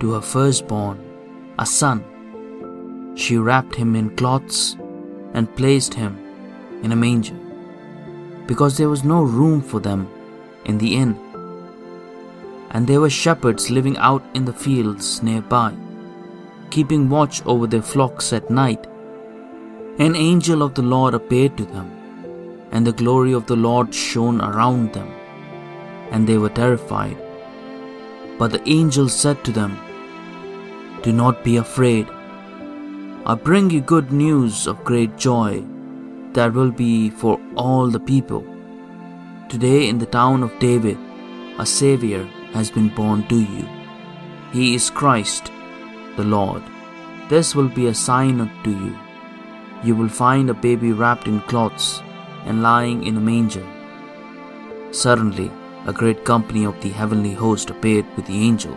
to her firstborn, a son. She wrapped him in cloths and placed him in a manger, because there was no room for them in the inn. And there were shepherds living out in the fields nearby, keeping watch over their flocks at night. An angel of the Lord appeared to them, and the glory of the Lord shone around them, and they were terrified. But the angel said to them, Do not be afraid. I bring you good news of great joy that will be for all the people. Today in the town of David, a Savior has been born to you. He is Christ, the Lord. This will be a sign to you. You will find a baby wrapped in cloths and lying in a manger. Suddenly, a great company of the heavenly host appeared with the angel,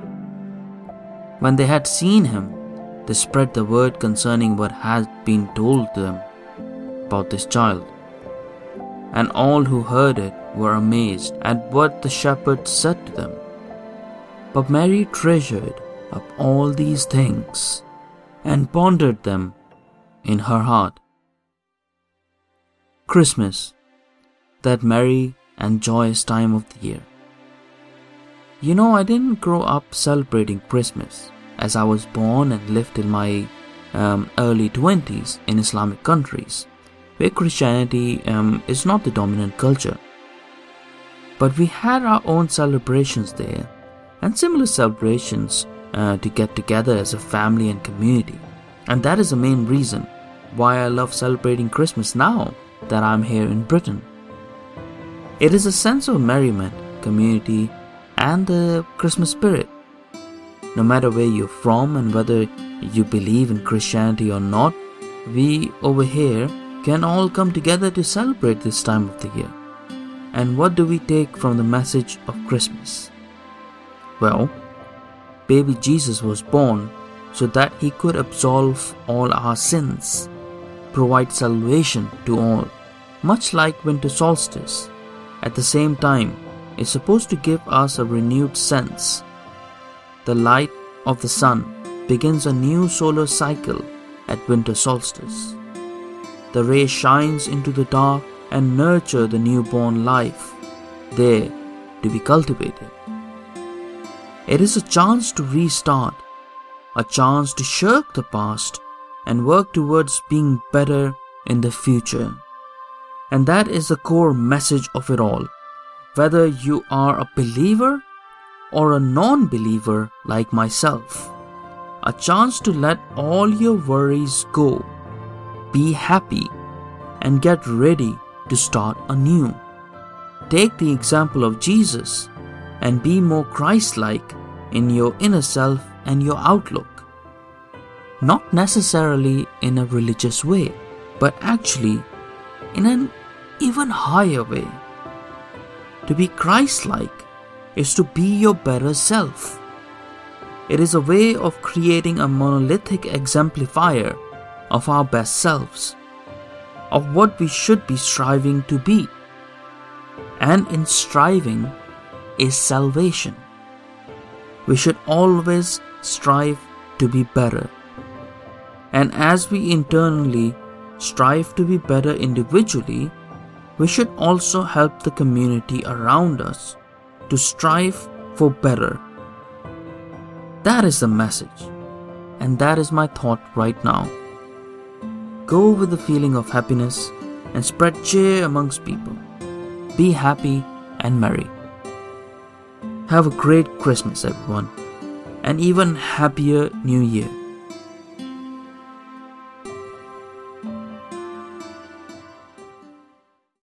When they had seen him, they spread the word concerning what had been told them about this child. And all who heard it were amazed at what the shepherds said to them. But Mary treasured up all these things and pondered them in her heart. Christmas, that merry and joyous time of the year. You know, I didn't grow up celebrating Christmas as I was born and lived in my um, early 20s in Islamic countries, where Christianity um, is not the dominant culture. But we had our own celebrations there and similar celebrations uh, to get together as a family and community. And that is the main reason why I love celebrating Christmas now that I'm here in Britain. It is a sense of merriment, community, and the Christmas spirit. No matter where you're from and whether you believe in Christianity or not, we over here can all come together to celebrate this time of the year. And what do we take from the message of Christmas? Well, baby Jesus was born so that he could absolve all our sins, provide salvation to all, much like winter solstice. At the same time, is supposed to give us a renewed sense. The light of the sun begins a new solar cycle at winter solstice. The ray shines into the dark and nurture the newborn life there to be cultivated. It is a chance to restart, a chance to shirk the past and work towards being better in the future. And that is the core message of it all. Whether you are a believer or a non believer like myself, a chance to let all your worries go, be happy, and get ready to start anew. Take the example of Jesus and be more Christ like in your inner self and your outlook. Not necessarily in a religious way, but actually in an even higher way. To be Christ like is to be your better self. It is a way of creating a monolithic exemplifier of our best selves, of what we should be striving to be. And in striving is salvation. We should always strive to be better. And as we internally strive to be better individually, we should also help the community around us to strive for better. That is the message. And that is my thought right now. Go with the feeling of happiness and spread cheer amongst people. Be happy and merry. Have a great Christmas, everyone, and even happier New Year.